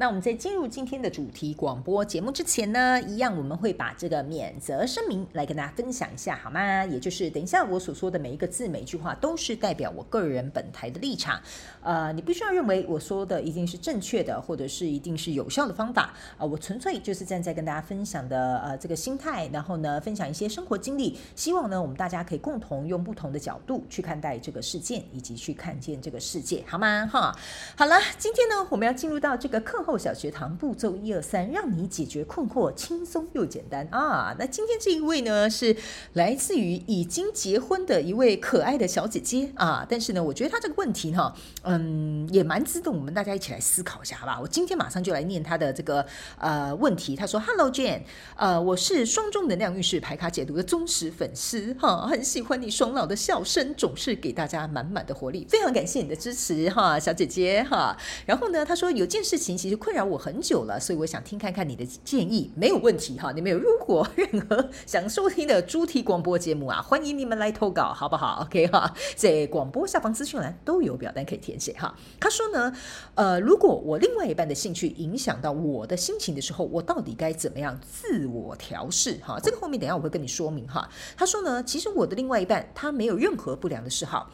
那我们在进入今天的主题广播节目之前呢，一样我们会把这个免责声明来跟大家分享一下，好吗？也就是等一下我所说的每一个字、每一句话都是代表我个人本台的立场，呃，你不需要认为我说的一定是正确的，或者是一定是有效的方法啊，呃，我纯粹就是站在跟大家分享的呃这个心态，然后呢分享一些生活经历，希望呢我们大家可以共同用不同的角度去看待这个事件，以及去看见这个世界，好吗？哈，好了，今天呢我们要进入到这个课后。后小学堂步骤一二三，让你解决困惑轻松又简单啊！那今天这一位呢，是来自于已经结婚的一位可爱的小姐姐啊。但是呢，我觉得她这个问题哈，嗯，也蛮值得我们大家一起来思考一下，好吧？我今天马上就来念她的这个呃问题。她说：“Hello Jane，呃，我是双中能量运势牌卡解读的忠实粉丝哈，很喜欢你爽朗的笑声，总是给大家满满的活力，非常感谢你的支持哈，小姐姐哈。然后呢，她说有件事情其实。困扰我很久了，所以我想听看看你的建议，没有问题哈。你们有如果任何想收听的主题广播节目啊，欢迎你们来投稿，好不好？OK 哈，在广播下方资讯栏都有表单可以填写哈。他说呢，呃，如果我另外一半的兴趣影响到我的心情的时候，我到底该怎么样自我调试？哈，这个后面等下我会跟你说明哈。他说呢，其实我的另外一半他没有任何不良的嗜好，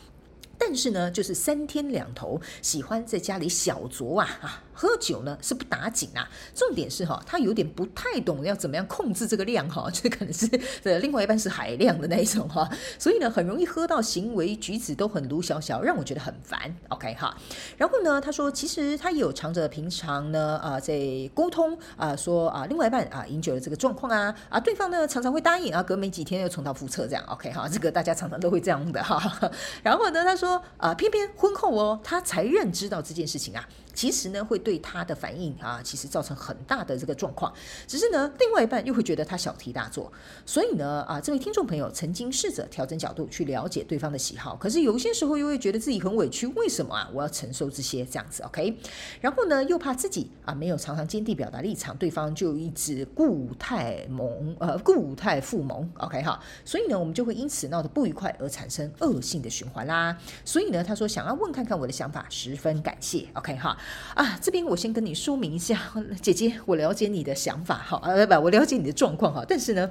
但是呢，就是三天两头喜欢在家里小酌啊。喝酒呢是不打紧啊，重点是哈，他有点不太懂要怎么样控制这个量哈，这可能是的另外一半是海量的那一种哈，所以呢很容易喝到行为举止都很卢小小，让我觉得很烦。OK 哈，然后呢他说其实他也有常着平常呢啊在沟通啊说啊另外一半啊饮酒的这个状况啊啊对方呢常常会答应啊隔没几天又重蹈覆辙这样 OK 哈，这个大家常常都会这样的哈，然后呢他说说啊偏偏婚后哦他才认知到这件事情啊。其实呢，会对他的反应啊，其实造成很大的这个状况。只是呢，另外一半又会觉得他小题大做。所以呢，啊，这位听众朋友曾经试着调整角度去了解对方的喜好，可是有些时候又会觉得自己很委屈。为什么啊？我要承受这些这样子？OK？然后呢，又怕自己啊没有常常坚定表达立场，对方就一直故态萌呃故态复萌。OK 哈？所以呢，我们就会因此闹得不愉快而产生恶性的循环啦。所以呢，他说想要问看看我的想法，十分感谢。OK 哈？啊，这边我先跟你说明一下，姐姐，我了解你的想法，哈，呃，不，我了解你的状况，哈，但是呢。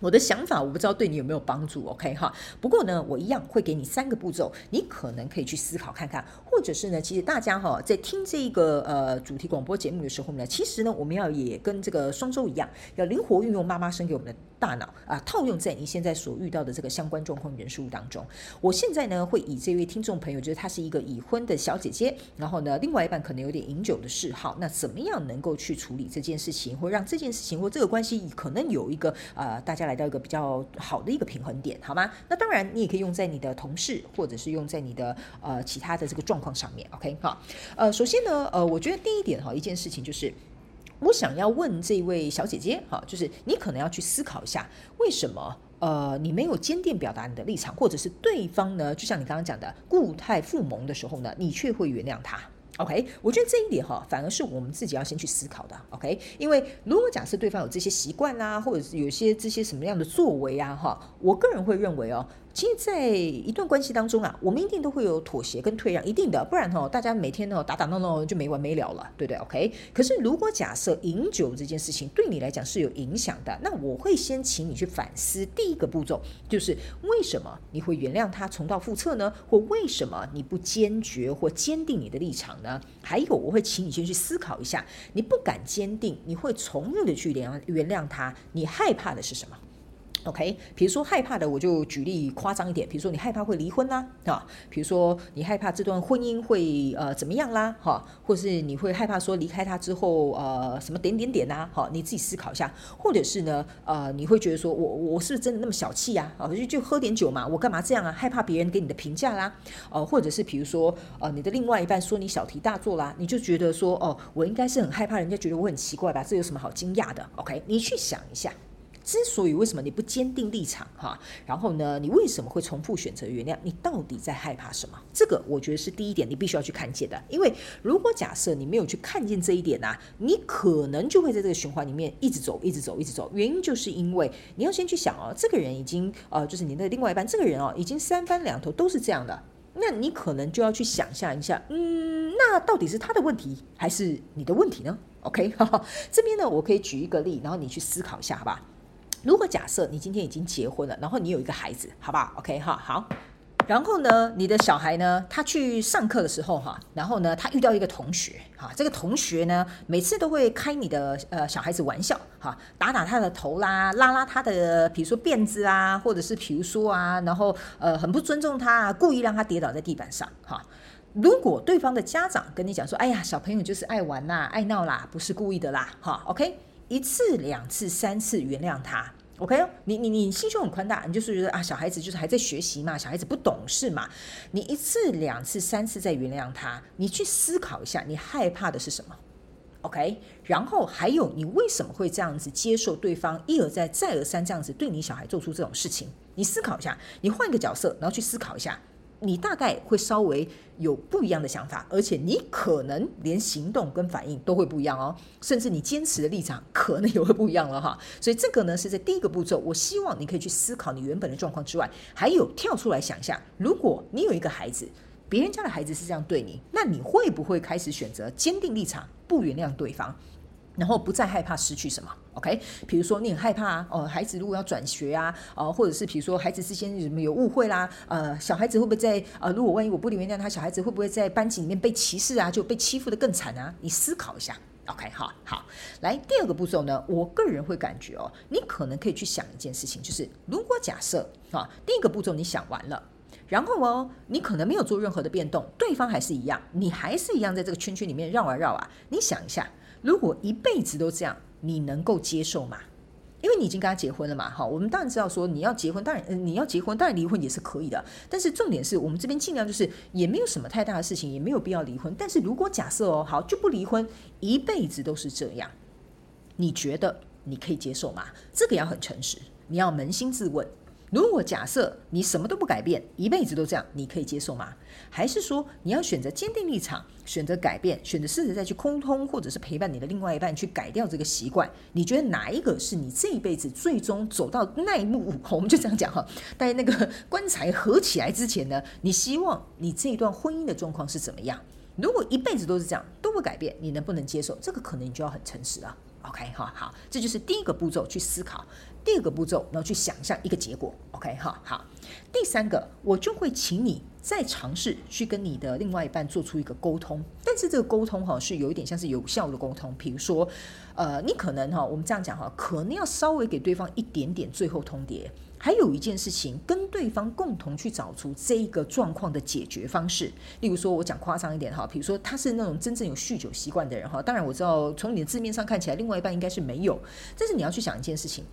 我的想法我不知道对你有没有帮助，OK 哈？不过呢，我一样会给你三个步骤，你可能可以去思考看看，或者是呢，其实大家哈在听这个呃主题广播节目的时候呢，其实呢，我们要也跟这个双周一样，要灵活运用妈妈生给我们的大脑啊，套用在你现在所遇到的这个相关状况人事物当中。我现在呢会以这位听众朋友，就是她是一个已婚的小姐姐，然后呢，另外一半可能有点饮酒的嗜好，那怎么样能够去处理这件事情，或让这件事情或这个关系可能有一个呃大家。来到一个比较好的一个平衡点，好吗？那当然，你也可以用在你的同事，或者是用在你的呃其他的这个状况上面。OK，好，呃，首先呢，呃，我觉得第一点哈，一件事情就是，我想要问这位小姐姐哈，就是你可能要去思考一下，为什么呃你没有坚定表达你的立场，或者是对方呢，就像你刚刚讲的固态复萌的时候呢，你却会原谅他。OK，我觉得这一点哈，反而是我们自己要先去思考的。OK，因为如果假设对方有这些习惯啊，或者是有些这些什么样的作为啊，哈，我个人会认为哦。其实，在一段关系当中啊，我们一定都会有妥协跟退让，一定的，不然哈，大家每天哦打打闹闹就没完没了了，对不对？OK。可是，如果假设饮酒这件事情对你来讲是有影响的，那我会先请你去反思。第一个步骤就是为什么你会原谅他重蹈覆辙呢？或为什么你不坚决或坚定你的立场呢？还有，我会请你先去思考一下，你不敢坚定，你会从容的去原原谅他，你害怕的是什么？OK，比如说害怕的，我就举例夸张一点，比如说你害怕会离婚啦，啊，比如说你害怕这段婚姻会呃怎么样啦，哈，或是你会害怕说离开他之后呃什么点点点呐，好，你自己思考一下，或者是呢，呃，你会觉得说我我是不是真的那么小气呀？啊，就就喝点酒嘛，我干嘛这样啊？害怕别人给你的评价啦，呃，或者是比如说呃你的另外一半说你小题大做啦，你就觉得说哦，我应该是很害怕人家觉得我很奇怪吧？这有什么好惊讶的？OK，你去想一下。之所以为什么你不坚定立场哈，然后呢，你为什么会重复选择原谅？你到底在害怕什么？这个我觉得是第一点，你必须要去看见的。因为如果假设你没有去看见这一点啊，你可能就会在这个循环里面一直走，一直走，一直走。原因就是因为你要先去想哦，这个人已经呃，就是你的另外一半，这个人哦，已经三番两头都是这样的，那你可能就要去想象一下，嗯，那到底是他的问题还是你的问题呢？OK，哈哈，这边呢，我可以举一个例，然后你去思考一下，好吧？如果假设你今天已经结婚了，然后你有一个孩子，好不好？OK 哈，好。然后呢，你的小孩呢，他去上课的时候哈，然后呢，他遇到一个同学哈，这个同学呢，每次都会开你的呃小孩子玩笑哈，打打他的头啦，拉拉他的，比如说辫子啊，或者是比如说啊，然后呃很不尊重他，故意让他跌倒在地板上哈。如果对方的家长跟你讲说，哎呀，小朋友就是爱玩啦，爱闹啦，不是故意的啦，哈，OK。一次、两次、三次原谅他，OK？你你你心胸很宽大，你就是觉得啊，小孩子就是还在学习嘛，小孩子不懂事嘛。你一次、两次、三次再原谅他，你去思考一下，你害怕的是什么？OK？然后还有，你为什么会这样子接受对方一而再、再而三这样子对你小孩做出这种事情？你思考一下，你换个角色，然后去思考一下。你大概会稍微有不一样的想法，而且你可能连行动跟反应都会不一样哦，甚至你坚持的立场可能也会不一样了哈。所以这个呢是在第一个步骤，我希望你可以去思考你原本的状况之外，还有跳出来想一下，如果你有一个孩子，别人家的孩子是这样对你，那你会不会开始选择坚定立场，不原谅对方？然后不再害怕失去什么，OK？比如说你很害怕啊，哦，孩子如果要转学啊，呃，或者是比如说孩子之间有什么有误会啦，呃，小孩子会不会在呃，如果万一我不原谅他，小孩子会不会在班级里面被歧视啊，就被欺负得更惨啊？你思考一下，OK？好，好，来第二个步骤呢，我个人会感觉哦，你可能可以去想一件事情，就是如果假设啊，第一个步骤你想完了，然后哦，你可能没有做任何的变动，对方还是一样，你还是一样在这个圈圈里面绕啊绕啊，你想一下。如果一辈子都这样，你能够接受吗？因为你已经跟他结婚了嘛，好，我们当然知道说你要结婚，当然，你要结婚，当然离婚也是可以的。但是重点是我们这边尽量就是也没有什么太大的事情，也没有必要离婚。但是如果假设哦，好，就不离婚，一辈子都是这样，你觉得你可以接受吗？这个要很诚实，你要扪心自问。如果假设你什么都不改变，一辈子都这样，你可以接受吗？还是说你要选择坚定立场，选择改变，选择试着再去沟通，或者是陪伴你的另外一半去改掉这个习惯？你觉得哪一个是你这一辈子最终走到那一幕？我们就这样讲哈，在那个棺材合起来之前呢，你希望你这一段婚姻的状况是怎么样？如果一辈子都是这样，都不改变，你能不能接受？这个可能你就要很诚实了。OK，哈好，这就是第一个步骤，去思考。第二个步骤，然后去想象一个结果，OK 哈好。第三个，我就会请你再尝试去跟你的另外一半做出一个沟通，但是这个沟通哈是有一点像是有效的沟通，比如说，呃，你可能哈，我们这样讲哈，可能要稍微给对方一点点最后通牒。还有一件事情，跟对方共同去找出这一个状况的解决方式。例如说，我讲夸张一点哈，比如说他是那种真正有酗酒习惯的人哈，当然我知道从你的字面上看起来，另外一半应该是没有，但是你要去想一件事情。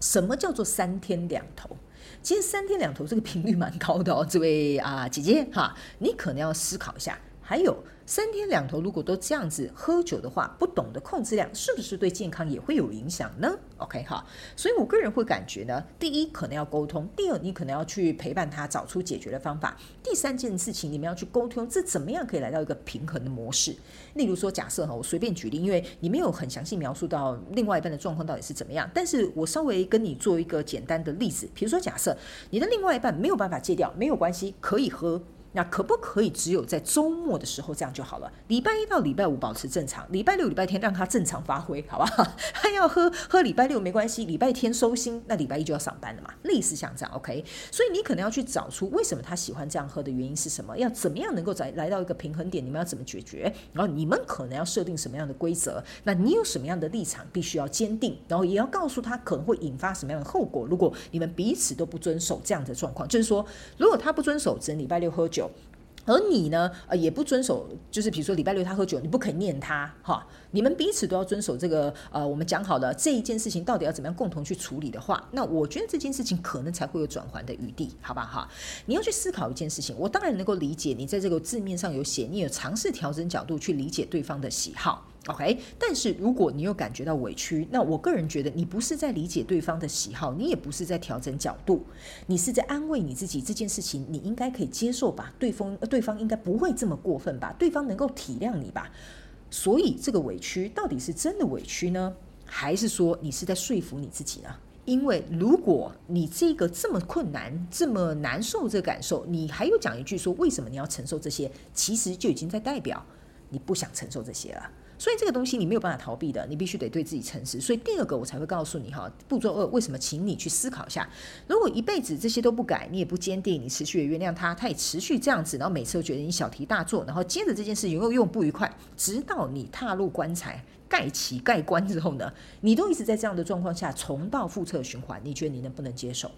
什么叫做三天两头？其实三天两头这个频率蛮高的哦，这位啊姐姐哈，你可能要思考一下。还有。三天两头，如果都这样子喝酒的话，不懂得控制量，是不是对健康也会有影响呢？OK 哈，所以我个人会感觉呢，第一可能要沟通，第二你可能要去陪伴他找出解决的方法，第三件事情你们要去沟通，这怎么样可以来到一个平衡的模式？例如说，假设哈，我随便举例，因为你没有很详细描述到另外一半的状况到底是怎么样，但是我稍微跟你做一个简单的例子，比如说假设你的另外一半没有办法戒掉，没有关系，可以喝。那可不可以只有在周末的时候这样就好了？礼拜一到礼拜五保持正常，礼拜六、礼拜天让他正常发挥，好吧？他要喝喝礼拜六没关系，礼拜天收心，那礼拜一就要上班了嘛，类似像这样，OK？所以你可能要去找出为什么他喜欢这样喝的原因是什么，要怎么样能够在来到一个平衡点，你们要怎么解决？然后你们可能要设定什么样的规则？那你有什么样的立场必须要坚定？然后也要告诉他可能会引发什么样的后果？如果你们彼此都不遵守这样的状况，就是说，如果他不遵守，只能礼拜六喝酒。而你呢，呃，也不遵守，就是比如说礼拜六他喝酒，你不肯念他，哈，你们彼此都要遵守这个，呃，我们讲好了这一件事情到底要怎么样共同去处理的话，那我觉得这件事情可能才会有转圜的余地，好吧，哈，你要去思考一件事情，我当然能够理解你在这个字面上有写，你有尝试调整角度去理解对方的喜好。OK，但是如果你有感觉到委屈，那我个人觉得你不是在理解对方的喜好，你也不是在调整角度，你是在安慰你自己。这件事情你应该可以接受吧？对方，对方应该不会这么过分吧？对方能够体谅你吧？所以这个委屈到底是真的委屈呢，还是说你是在说服你自己呢？因为如果你这个这么困难、这么难受这个感受，你还有讲一句说为什么你要承受这些，其实就已经在代表你不想承受这些了。所以这个东西你没有办法逃避的，你必须得对自己诚实。所以第二个我才会告诉你哈，步骤二为什么，请你去思考一下。如果一辈子这些都不改，你也不坚定，你持续的原谅他，他也持续这样子，然后每次都觉得你小题大做，然后接着这件事情又又不愉快，直到你踏入棺材盖起盖棺之后呢，你都一直在这样的状况下重蹈覆辙循环，你觉得你能不能接受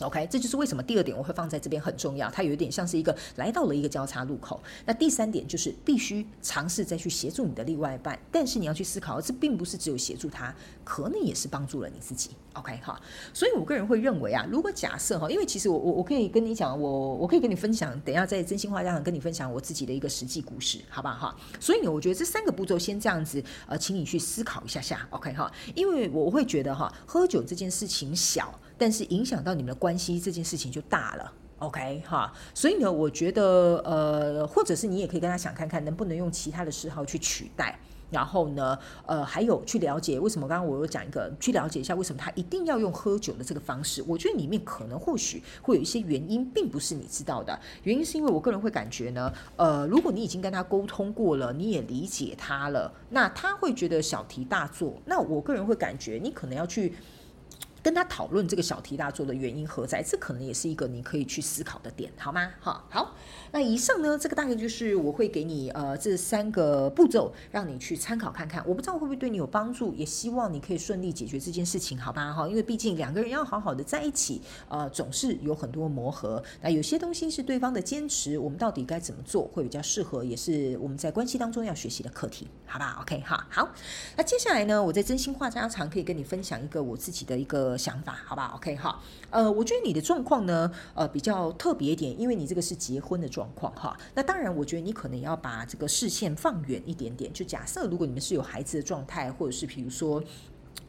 ？OK，这就是为什么第二点我会放在这边很重要，它有一点像是一个来到了一个交叉路口。那第三点就是必须尝试再去协助你的另外一半，但是你要去思考，这并不是只有协助他，可能也是帮助了你自己。OK 哈，所以我个人会认为啊，如果假设哈，因为其实我我我可以跟你讲，我我可以跟你分享，等一下在真心话家常跟你分享我自己的一个实际故事，好不好哈？所以呢，我觉得这三个步骤先这样子，呃，请你去思考一下下，OK 哈，因为我会觉得哈，喝酒这件事情小。但是影响到你们的关系这件事情就大了，OK 哈，所以呢，我觉得呃，或者是你也可以跟他想看看，能不能用其他的嗜好去取代，然后呢，呃，还有去了解为什么刚刚我有讲一个，去了解一下为什么他一定要用喝酒的这个方式，我觉得里面可能或许会有一些原因，并不是你知道的，原因是因为我个人会感觉呢，呃，如果你已经跟他沟通过了，你也理解他了，那他会觉得小题大做，那我个人会感觉你可能要去。跟他讨论这个小题大做的原因何在，这可能也是一个你可以去思考的点，好吗？好，好，那以上呢，这个大概就是我会给你呃这三个步骤，让你去参考看看。我不知道会不会对你有帮助，也希望你可以顺利解决这件事情，好吧？哈，因为毕竟两个人要好好的在一起，呃，总是有很多磨合。那有些东西是对方的坚持，我们到底该怎么做会比较适合，也是我们在关系当中要学习的课题，好吧？OK，好，好。那接下来呢，我在真心话家常可以跟你分享一个我自己的一个。想法好吧，OK 哈，呃，我觉得你的状况呢，呃，比较特别一点，因为你这个是结婚的状况哈。那当然，我觉得你可能要把这个视线放远一点点。就假设如果你们是有孩子的状态，或者是比如说，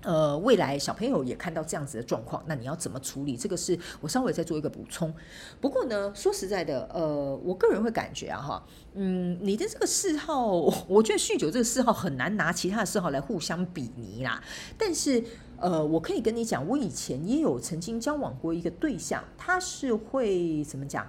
呃，未来小朋友也看到这样子的状况，那你要怎么处理？这个是我稍微再做一个补充。不过呢，说实在的，呃，我个人会感觉啊，哈，嗯，你的这个嗜好，我觉得酗酒这个嗜好很难拿其他的嗜好来互相比拟啦。但是。呃，我可以跟你讲，我以前也有曾经交往过一个对象，他是会怎么讲？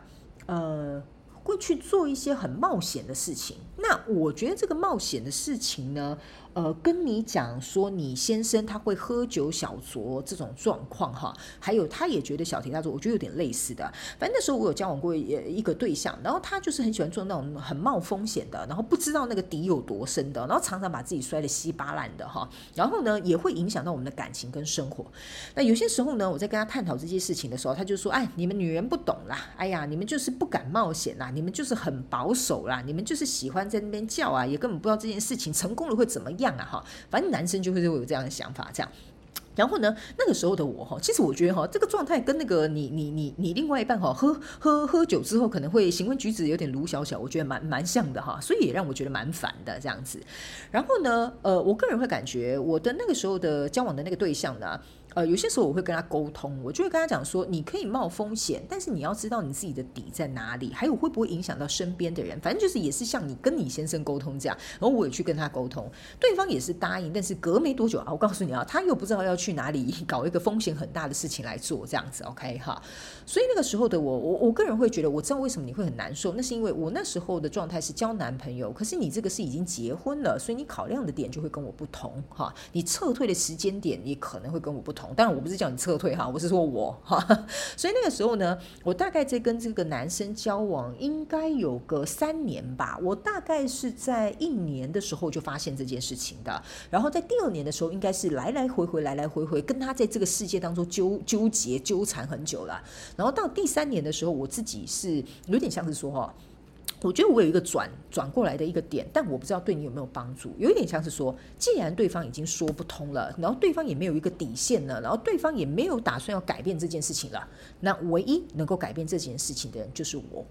呃，会去做一些很冒险的事情。那我觉得这个冒险的事情呢，呃，跟你讲说你先生他会喝酒小酌这种状况哈，还有他也觉得小题大做，我觉得有点类似的。反正那时候我有交往过一个对象，然后他就是很喜欢做那种很冒风险的，然后不知道那个底有多深的，然后常常把自己摔得稀巴烂的哈。然后呢，也会影响到我们的感情跟生活。那有些时候呢，我在跟他探讨这些事情的时候，他就说：“哎，你们女人不懂啦，哎呀，你们就是不敢冒险啦，你们就是很保守啦，你们就是喜欢在那边叫啊，也根本不知道这件事情成功了会怎么样啊哈。”反正男生就会会有这样的想法，这样。然后呢，那个时候的我哈，其实我觉得哈，这个状态跟那个你你你你另外一半哈，喝喝喝酒之后可能会行为举止有点鲁小小，我觉得蛮蛮像的哈，所以也让我觉得蛮烦的这样子。然后呢，呃，我个人会感觉我的那个时候的交往的那个对象呢。呃，有些时候我会跟他沟通，我就会跟他讲说，你可以冒风险，但是你要知道你自己的底在哪里，还有会不会影响到身边的人。反正就是也是像你跟你先生沟通这样，然后我也去跟他沟通，对方也是答应，但是隔没多久啊，我告诉你啊，他又不知道要去哪里搞一个风险很大的事情来做这样子，OK 哈。所以那个时候的我，我我个人会觉得，我知道为什么你会很难受，那是因为我那时候的状态是交男朋友，可是你这个是已经结婚了，所以你考量的点就会跟我不同哈，你撤退的时间点也可能会跟我不同，当然我不是叫你。撤退哈，我是说我哈，所以那个时候呢，我大概在跟这个男生交往，应该有个三年吧。我大概是在一年的时候就发现这件事情的，然后在第二年的时候，应该是来来回回，来来回回跟他在这个世界当中纠纠结纠缠很久了。然后到第三年的时候，我自己是有点像是说哈。我觉得我有一个转转过来的一个点，但我不知道对你有没有帮助。有一点像是说，既然对方已经说不通了，然后对方也没有一个底线了，然后对方也没有打算要改变这件事情了，那唯一能够改变这件事情的人就是我。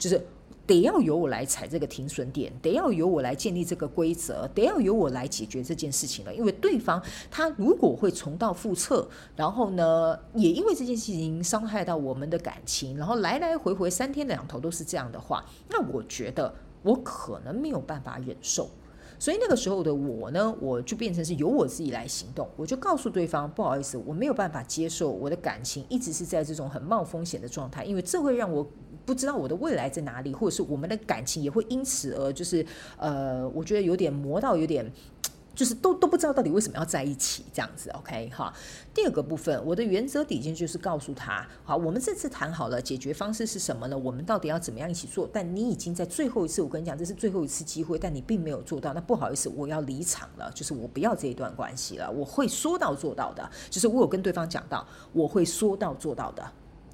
就是。得要由我来踩这个停损点，得要由我来建立这个规则，得要由我来解决这件事情了。因为对方他如果会重蹈覆辙，然后呢，也因为这件事情伤害到我们的感情，然后来来回回三天两头都是这样的话，那我觉得我可能没有办法忍受。所以那个时候的我呢，我就变成是由我自己来行动，我就告诉对方，不好意思，我没有办法接受我的感情一直是在这种很冒风险的状态，因为这会让我。不知道我的未来在哪里，或者是我们的感情也会因此而就是呃，我觉得有点磨到有点，就是都都不知道到底为什么要在一起这样子。OK 哈，第二个部分，我的原则底线就是告诉他，好，我们这次谈好了解决方式是什么呢？我们到底要怎么样一起做？但你已经在最后一次，我跟你讲，这是最后一次机会，但你并没有做到，那不好意思，我要离场了，就是我不要这一段关系了。我会说到做到的，就是我有跟对方讲到，我会说到做到的。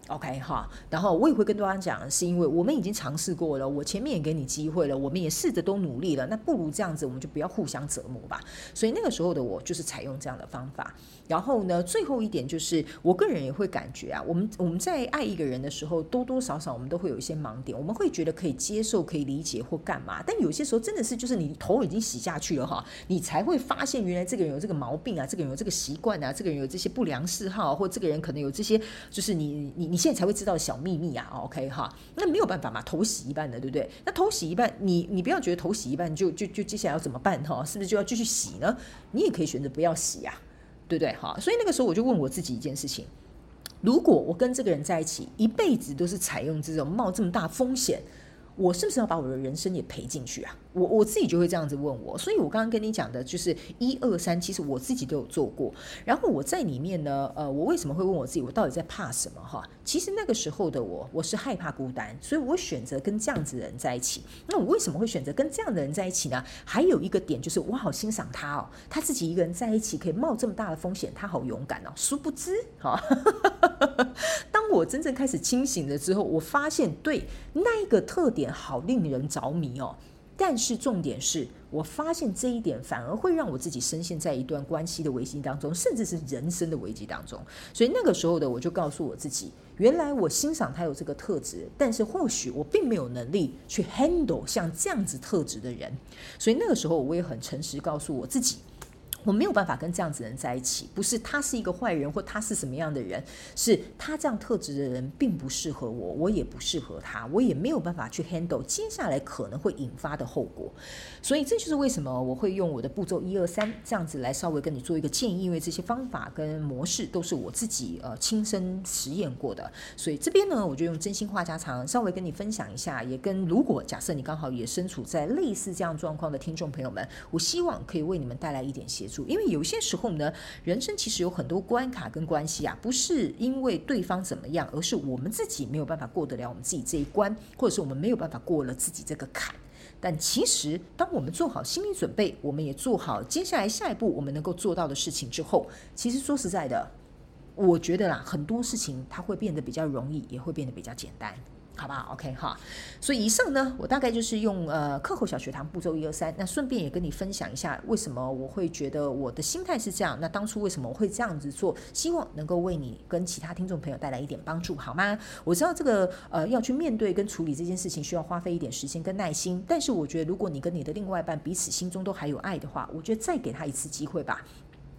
OK 哈，然后我也会跟大家讲，是因为我们已经尝试过了，我前面也给你机会了，我们也试着都努力了，那不如这样子，我们就不要互相折磨吧。所以那个时候的我就是采用这样的方法。然后呢，最后一点就是，我个人也会感觉啊，我们我们在爱一个人的时候，多多少少我们都会有一些盲点，我们会觉得可以接受、可以理解或干嘛，但有些时候真的是就是你头已经洗下去了哈，你才会发现原来这个人有这个毛病啊，这个人有这个习惯啊，这个人有这些不良嗜好，或这个人可能有这些就是你你你你现在才会知道小秘密啊，OK 哈，那没有办法嘛，头洗一半的，对不对？那头洗一半，你你不要觉得头洗一半就就就接下来要怎么办哈？是不是就要继续洗呢？你也可以选择不要洗呀。对不对？好，所以那个时候我就问我自己一件事情：如果我跟这个人在一起，一辈子都是采用这种冒这么大风险，我是不是要把我的人生也赔进去啊？我我自己就会这样子问我，所以我刚刚跟你讲的就是一二三，其实我自己都有做过。然后我在里面呢，呃，我为什么会问我自己，我到底在怕什么？哈，其实那个时候的我，我是害怕孤单，所以我选择跟这样子的人在一起。那我为什么会选择跟这样的人在一起呢？还有一个点就是我好欣赏他哦，他自己一个人在一起可以冒这么大的风险，他好勇敢哦。殊不知，哈，当我真正开始清醒了之后，我发现对那一个特点好令人着迷哦。但是重点是我发现这一点反而会让我自己深陷在一段关系的危机当中，甚至是人生的危机当中。所以那个时候的我就告诉我自己，原来我欣赏他有这个特质，但是或许我并没有能力去 handle 像这样子特质的人。所以那个时候我也很诚实告诉我自己。我没有办法跟这样子的人在一起，不是他是一个坏人，或他是什么样的人，是他这样特质的人并不适合我，我也不适合他，我也没有办法去 handle 接下来可能会引发的后果。所以这就是为什么我会用我的步骤一二三这样子来稍微跟你做一个建议，因为这些方法跟模式都是我自己呃亲身实验过的。所以这边呢，我就用真心话家常稍微跟你分享一下，也跟如果假设你刚好也身处在类似这样状况的听众朋友们，我希望可以为你们带来一点协助。因为有些时候呢，人生其实有很多关卡跟关系啊，不是因为对方怎么样，而是我们自己没有办法过得了我们自己这一关，或者是我们没有办法过了自己这个坎。但其实，当我们做好心理准备，我们也做好接下来下一步我们能够做到的事情之后，其实说实在的，我觉得啦，很多事情它会变得比较容易，也会变得比较简单。好不好？OK 哈，所以以上呢，我大概就是用呃课后小学堂步骤一二三，那顺便也跟你分享一下为什么我会觉得我的心态是这样，那当初为什么我会这样子做，希望能够为你跟其他听众朋友带来一点帮助，好吗？我知道这个呃要去面对跟处理这件事情需要花费一点时间跟耐心，但是我觉得如果你跟你的另外一半彼此心中都还有爱的话，我觉得再给他一次机会吧。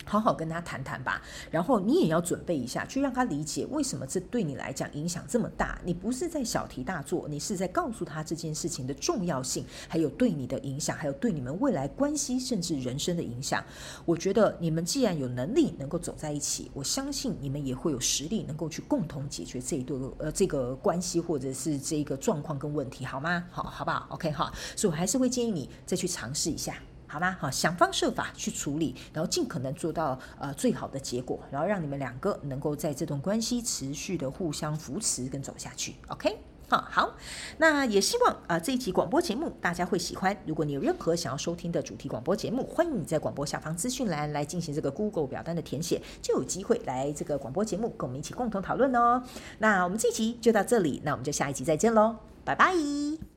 好好跟他谈谈吧，然后你也要准备一下，去让他理解为什么这对你来讲影响这么大。你不是在小题大做，你是在告诉他这件事情的重要性，还有对你的影响，还有对你们未来关系甚至人生的影响。我觉得你们既然有能力能够走在一起，我相信你们也会有实力能够去共同解决这一对呃这个关系或者是这个状况跟问题，好吗？好，好不好？OK 哈，所以我还是会建议你再去尝试一下。好吗？好，想方设法去处理，然后尽可能做到呃最好的结果，然后让你们两个能够在这段关系持续的互相扶持跟走下去。OK，好，好，那也希望啊、呃、这一集广播节目大家会喜欢。如果你有任何想要收听的主题广播节目，欢迎你在广播下方资讯栏来进行这个 Google 表单的填写，就有机会来这个广播节目跟我们一起共同讨论哦。那我们这一集就到这里，那我们就下一集再见喽，拜拜。